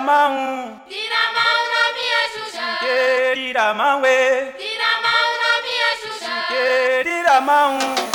mang dira mang na mi shusha ke dira mang we dira mang na mi shusha ke dira mang